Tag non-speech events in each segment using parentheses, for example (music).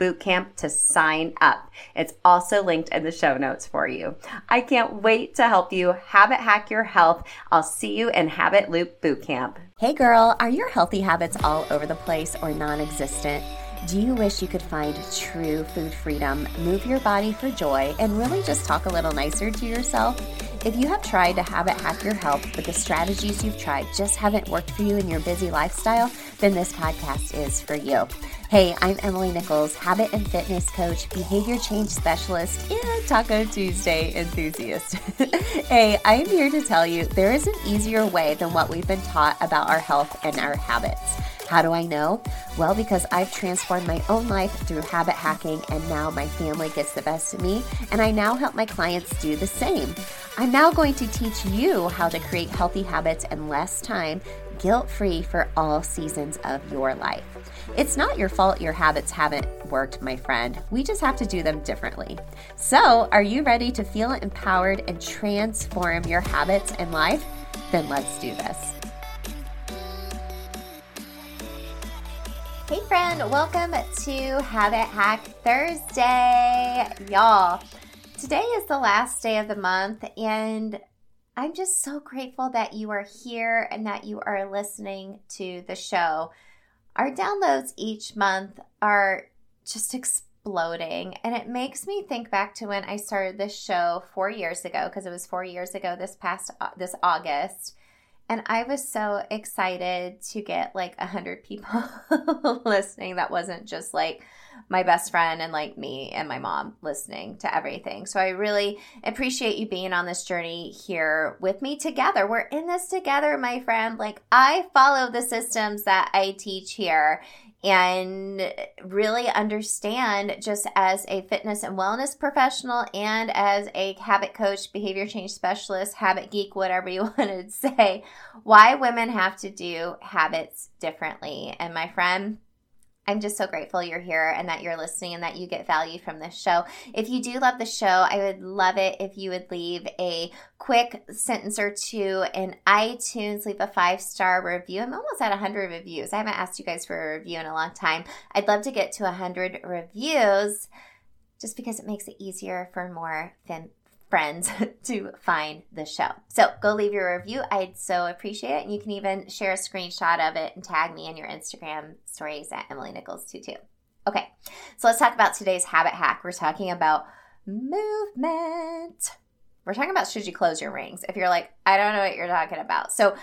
bootcamp to sign up. It's also linked in the show notes for you. I can't wait to help you habit hack your health. I'll see you in Habit Loop Bootcamp. Hey girl, are your healthy habits all over the place or non existent? Do you wish you could find true food freedom, move your body for joy, and really just talk a little nicer to yourself? If you have tried to habit hack your health, but the strategies you've tried just haven't worked for you in your busy lifestyle, then this podcast is for you. Hey, I'm Emily Nichols, habit and fitness coach, behavior change specialist, and Taco Tuesday enthusiast. (laughs) hey, I'm here to tell you there is an easier way than what we've been taught about our health and our habits. How do I know? Well, because I've transformed my own life through habit hacking, and now my family gets the best of me, and I now help my clients do the same. I'm now going to teach you how to create healthy habits in less time, guilt free for all seasons of your life. It's not your fault your habits haven't worked, my friend. We just have to do them differently. So, are you ready to feel empowered and transform your habits and life? Then let's do this. Hey, friend, welcome to Habit Hack Thursday. Y'all, today is the last day of the month, and I'm just so grateful that you are here and that you are listening to the show. Our downloads each month are just exploding. And it makes me think back to when I started this show four years ago, because it was four years ago this past uh, this August. And I was so excited to get like a hundred people (laughs) listening. That wasn't just like my best friend and like me and my mom listening to everything. So I really appreciate you being on this journey here with me together. We're in this together, my friend. Like I follow the systems that I teach here and really understand just as a fitness and wellness professional and as a habit coach, behavior change specialist, habit geek, whatever you (laughs) want to say, why women have to do habits differently. And my friend, I'm just so grateful you're here and that you're listening and that you get value from this show. If you do love the show, I would love it if you would leave a quick sentence or two in iTunes, leave a five star review. I'm almost at 100 reviews. I haven't asked you guys for a review in a long time. I'd love to get to 100 reviews just because it makes it easier for more fem- friends (laughs) to find the show. So go leave your review. I'd so appreciate it. And you can even share a screenshot of it and tag me in your Instagram stories at Emily Nichols22. Okay, so let's talk about today's habit hack. We're talking about movement. We're talking about should you close your rings? If you're like, I don't know what you're talking about. So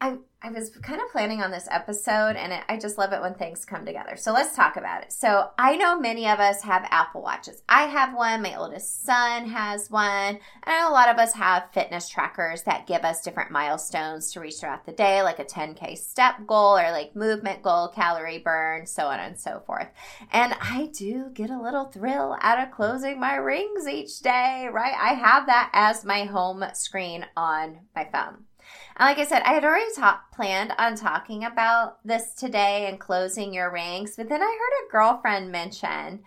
I I was kind of planning on this episode, and it, I just love it when things come together. So let's talk about it. So I know many of us have Apple Watches. I have one. My oldest son has one. And a lot of us have fitness trackers that give us different milestones to reach throughout the day, like a 10K step goal or like movement goal, calorie burn, so on and so forth. And I do get a little thrill out of closing my rings each day, right? I have that as my home screen on my phone. And like I said, I had already talk, planned on talking about this today and closing your rings, but then I heard a girlfriend mention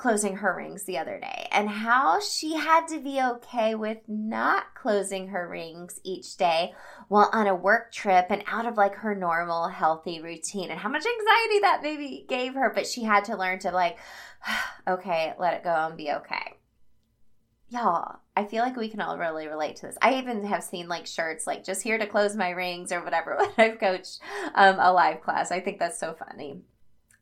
closing her rings the other day and how she had to be okay with not closing her rings each day while on a work trip and out of like her normal healthy routine and how much anxiety that maybe gave her but she had to learn to like (sighs) okay let it go and be okay y'all i feel like we can all really relate to this. I even have seen like shirts like just here to close my rings or whatever (laughs) when i've coached um, a live class. I think that's so funny.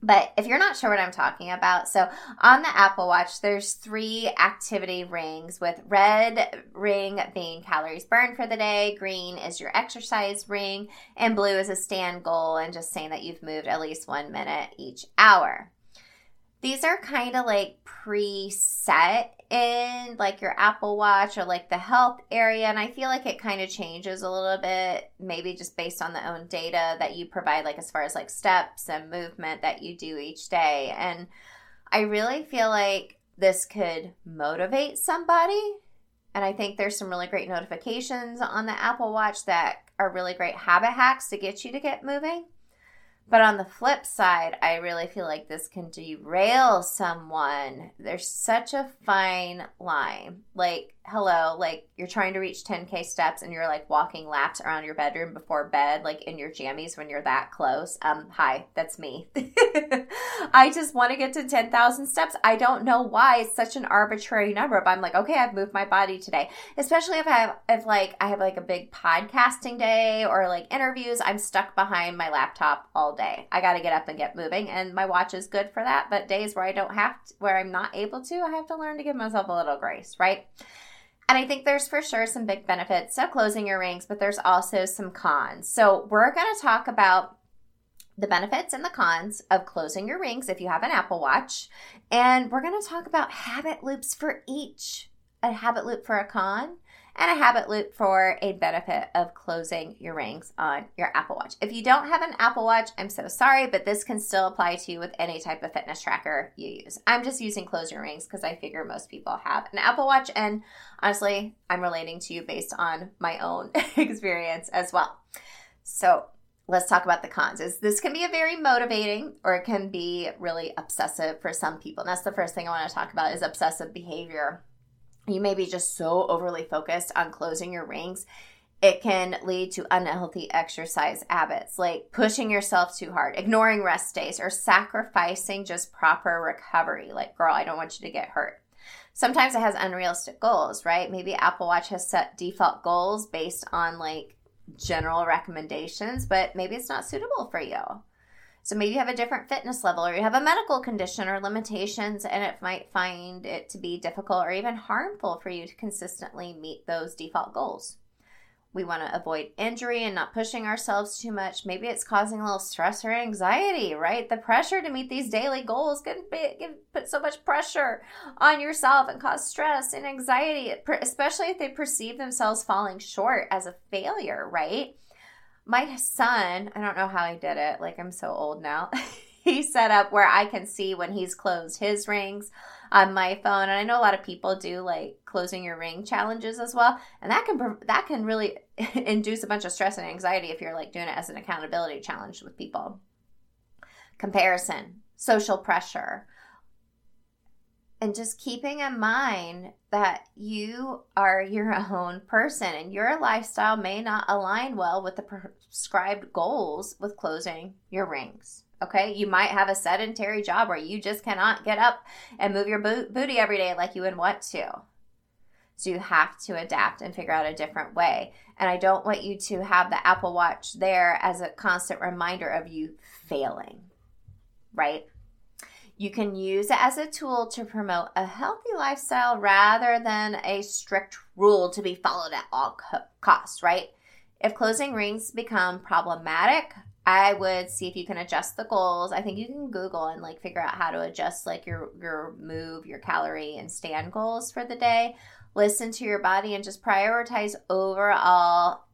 But if you're not sure what I'm talking about, so on the Apple Watch, there's three activity rings with red ring being calories burned for the day, green is your exercise ring, and blue is a stand goal and just saying that you've moved at least one minute each hour. These are kind of like preset in like your Apple Watch or like the health area. And I feel like it kind of changes a little bit, maybe just based on the own data that you provide, like as far as like steps and movement that you do each day. And I really feel like this could motivate somebody. And I think there's some really great notifications on the Apple Watch that are really great habit hacks to get you to get moving. But on the flip side, I really feel like this can derail someone. There's such a fine line. Like, hello, like you're trying to reach 10K steps and you're like walking laps around your bedroom before bed, like in your jammies when you're that close. Um, hi, that's me. (laughs) I just want to get to 10,000 steps. I don't know why it's such an arbitrary number, but I'm like, okay, I've moved my body today. Especially if I have, if like I have like a big podcasting day or like interviews, I'm stuck behind my laptop all day. I got to get up and get moving, and my watch is good for that. But days where I don't have to, where I'm not able to, I have to learn to give myself a little grace, right? And I think there's for sure some big benefits of closing your rings, but there's also some cons. So we're going to talk about the benefits and the cons of closing your rings if you have an Apple Watch. And we're going to talk about habit loops for each a habit loop for a con and a habit loop for a benefit of closing your rings on your Apple Watch. If you don't have an Apple Watch, I'm so sorry, but this can still apply to you with any type of fitness tracker you use. I'm just using close your rings because I figure most people have an Apple Watch, and honestly, I'm relating to you based on my own (laughs) experience as well. So, let's talk about the cons is this can be a very motivating or it can be really obsessive for some people and that's the first thing i want to talk about is obsessive behavior you may be just so overly focused on closing your rings it can lead to unhealthy exercise habits like pushing yourself too hard, ignoring rest days, or sacrificing just proper recovery. Like, girl, I don't want you to get hurt. Sometimes it has unrealistic goals, right? Maybe Apple Watch has set default goals based on like general recommendations, but maybe it's not suitable for you. So maybe you have a different fitness level or you have a medical condition or limitations and it might find it to be difficult or even harmful for you to consistently meet those default goals. We want to avoid injury and not pushing ourselves too much. Maybe it's causing a little stress or anxiety, right? The pressure to meet these daily goals can be, can put so much pressure on yourself and cause stress and anxiety, especially if they perceive themselves falling short as a failure, right? My son, I don't know how he did it. Like, I'm so old now. (laughs) he set up where I can see when he's closed his rings on my phone. And I know a lot of people do like closing your ring challenges as well. And that can, that can really (laughs) induce a bunch of stress and anxiety if you're like doing it as an accountability challenge with people. Comparison, social pressure, and just keeping in mind that you are your (laughs) own person and your lifestyle may not align well with the prescribed goals with closing your rings. Okay, you might have a sedentary job where you just cannot get up and move your booty every day like you would want to. So you have to adapt and figure out a different way. And I don't want you to have the Apple Watch there as a constant reminder of you failing, right? You can use it as a tool to promote a healthy lifestyle rather than a strict rule to be followed at all co- costs, right? If closing rings become problematic, I would see if you can adjust the goals. I think you can Google and like figure out how to adjust like your your move, your calorie and stand goals for the day. Listen to your body and just prioritize overall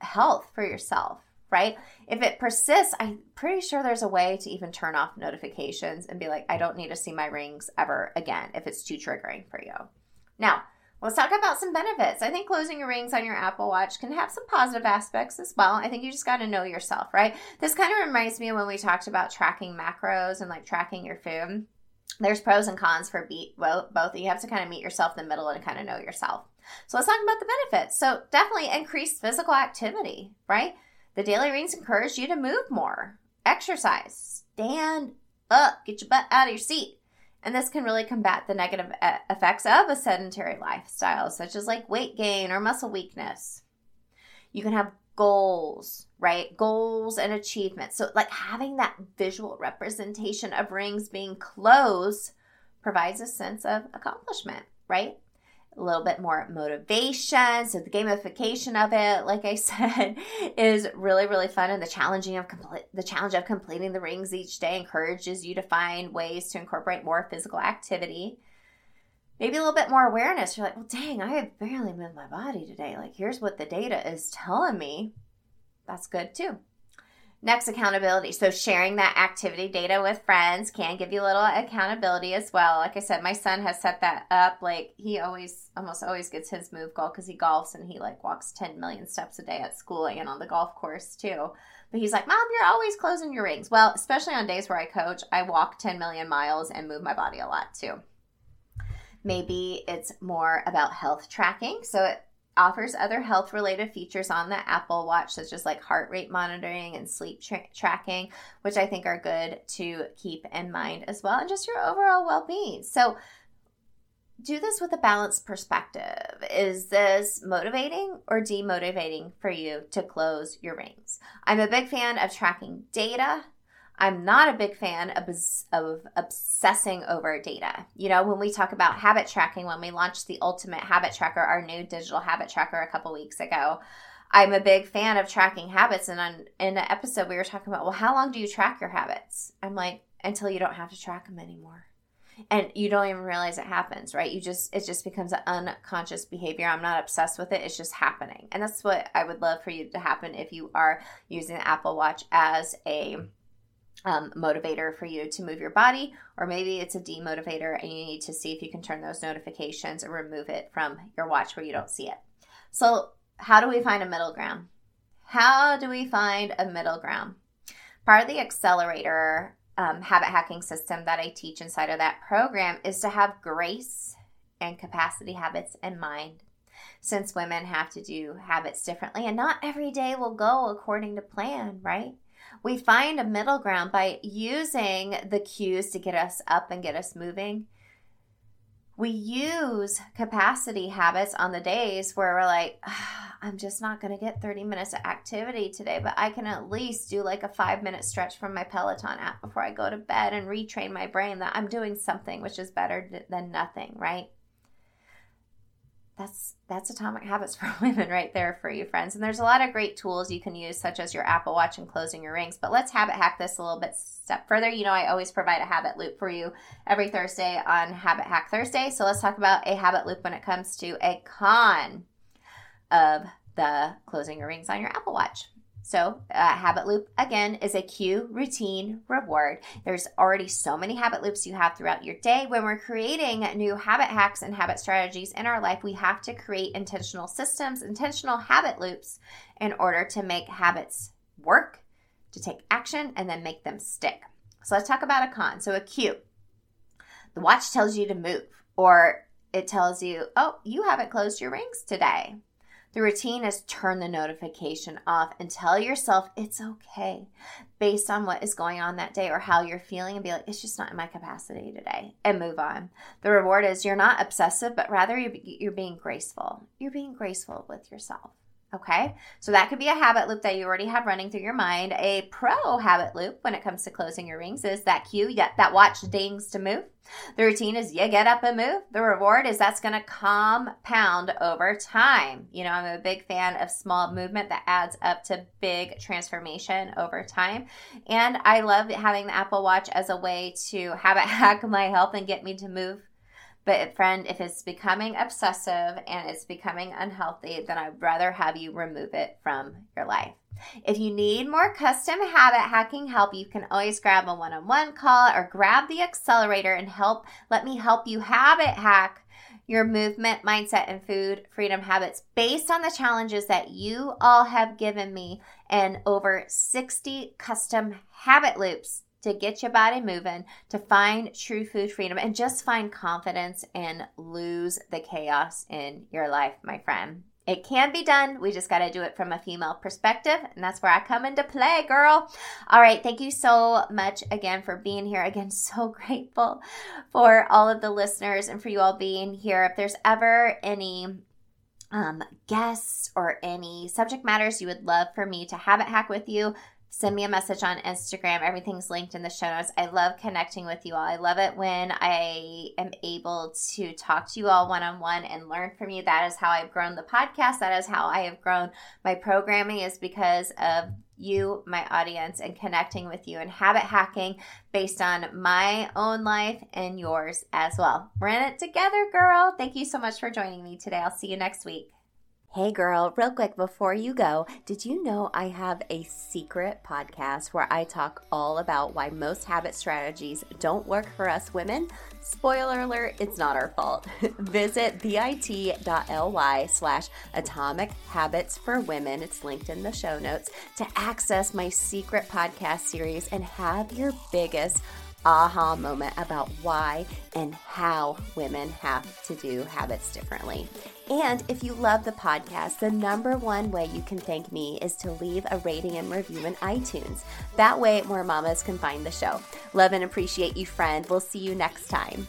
health for yourself right? If it persists, I'm pretty sure there's a way to even turn off notifications and be like, I don't need to see my rings ever again if it's too triggering for you. Now, Let's talk about some benefits. I think closing your rings on your Apple Watch can have some positive aspects as well. I think you just got to know yourself, right? This kind of reminds me of when we talked about tracking macros and like tracking your food. There's pros and cons for beat both. Both you have to kind of meet yourself in the middle and kind of know yourself. So let's talk about the benefits. So definitely increased physical activity, right? The daily rings encourage you to move more, exercise, stand up, get your butt out of your seat. And this can really combat the negative effects of a sedentary lifestyle, such as like weight gain or muscle weakness. You can have goals, right? Goals and achievements. So, like having that visual representation of rings being closed provides a sense of accomplishment, right? A little bit more motivation. So the gamification of it, like I (laughs) said, is really really fun, and the challenging of the challenge of completing the rings each day encourages you to find ways to incorporate more physical activity. Maybe a little bit more awareness. You're like, well, dang, I have barely moved my body today. Like, here's what the data is telling me. That's good too. Next, accountability. So, sharing that activity data with friends can give you a little accountability as well. Like I said, my son has set that up. Like, he always, almost always gets his move goal because he golfs and he like walks 10 million steps a day at school and on the golf course too. But he's like, Mom, you're always closing your rings. Well, especially on days where I coach, I walk 10 million miles and move my body a lot too. Maybe it's more about health tracking. So, it offers other health related features on the Apple Watch, such as like heart rate monitoring and sleep tra- tracking, which I think are good to keep in mind as well, and just your overall well being. So, do this with a balanced perspective. Is this motivating or demotivating for you to close your rings? I'm a big fan of tracking data I'm not a big fan of, of obsessing over data. You know, when we talk about habit tracking, when we launched the Ultimate Habit Tracker, our new digital habit tracker a couple weeks ago, I'm a big fan of tracking habits. And on, in an episode, we were talking about, well, how long do you track your habits? I'm like, until you don't have to track them anymore. And you don't even realize it happens, right? You just, it just becomes an unconscious behavior. I'm not obsessed with it. It's just happening. And that's what I would love for you to happen if you are using the Apple Watch as a um, motivator for you to move your body, or maybe it's a demotivator and you need to see if you can turn those notifications or remove it from your watch where you don't see it. So, how do we find a middle ground? How do we find a middle ground? Part of the accelerator um, habit hacking system that I teach inside of that program is to have grace and capacity habits in mind. Since women have to do habits differently, and not every day will go according to plan, right? We find a middle ground by using the cues to get us up and get us moving. We use capacity habits on the days where we're like, (sighs) I'm just not going to get 30 minutes of activity today, but I can at least do like a five minute stretch from my Peloton app before I go to bed and retrain my brain that I'm doing something, which is better than nothing, right? That's that's atomic habits for (laughs) women right there for you friends. And there's a lot of great tools you can use such as your apple watch and closing your rings. But let's habit hack this a little bit step further. You know i always provide a habit loop for you every thursday on habit hack thursday. So let's talk about a habit loop when it comes to a con of the closing your rings on your apple watch so, uh, habit loop again is a cue, routine, reward. There's already so many habit loops you have throughout your day. When we're creating new habit hacks and habit strategies in our life, we have to create intentional systems, intentional habit loops in order to make habits work, to take action, and then make them stick. So, let's talk about a con. So, a cue the watch tells you to move, or it tells you, oh, you haven't closed your rings today. The routine is turn the notification off and tell yourself it's okay based on what is going on that day or how you're feeling and be like, it's just not in my capacity today and move on. The reward is you're not obsessive, but rather you're, you're being graceful. You're being graceful with yourself. Okay, so that could be a habit loop that you already have running through your mind. A pro habit loop when it comes to closing your rings is that cue, that watch dings to move. The routine is you get up and move. The reward is that's going to compound over time. You know, I'm a big fan of small movement that adds up to big transformation over time. And I love having the Apple Watch as a way to habit (laughs) hack my health and get me to move but friend, if it's becoming obsessive and it's becoming unhealthy, then I'd rather have you remove it from your life. If you need more custom habit hacking help, you can always grab a one-on-one call or grab the accelerator and help let me help you habit hack your movement, mindset, and food freedom habits based on the challenges that you all have given me and over 60 custom habit loops to get your body moving, to find true food freedom, and just find confidence and lose the chaos in your life, my friend. It can be done. We just got to do it from a female perspective. And that's where I come into play, girl. All right. Thank you so much again for being here. Again, (laughs) so grateful for all of the listeners and for you all being here. If there's ever any um, guests or any subject matters you would love for me to habit hack with you, send me a message on Instagram. Everything's linked in the show notes. I love connecting with you all. I love it when I am able to talk to you all one on one and learn from you. That is how I've grown the podcast. That is how I have grown my programming, is because of you, my audience, and connecting with you and habit hacking based on my own life and yours as well. We're in it together, girl. Thank you so much for joining me today. I'll see you next week. Hey girl, real quick before you go, did you know I have a secret podcast where I talk all about why most habit strategies don't work for us women? Spoiler alert, it's not our fault. (laughs) Visit bit.ly slash atomic habits for women, it's linked in the show notes, to access my secret podcast series and have your biggest aha moment about why and how women have to do habits differently. And if you love the podcast, the number one way you can thank me is to leave a rating and review in iTunes. That way, more mamas can find the show. Love and appreciate you, friend. We'll see you next time.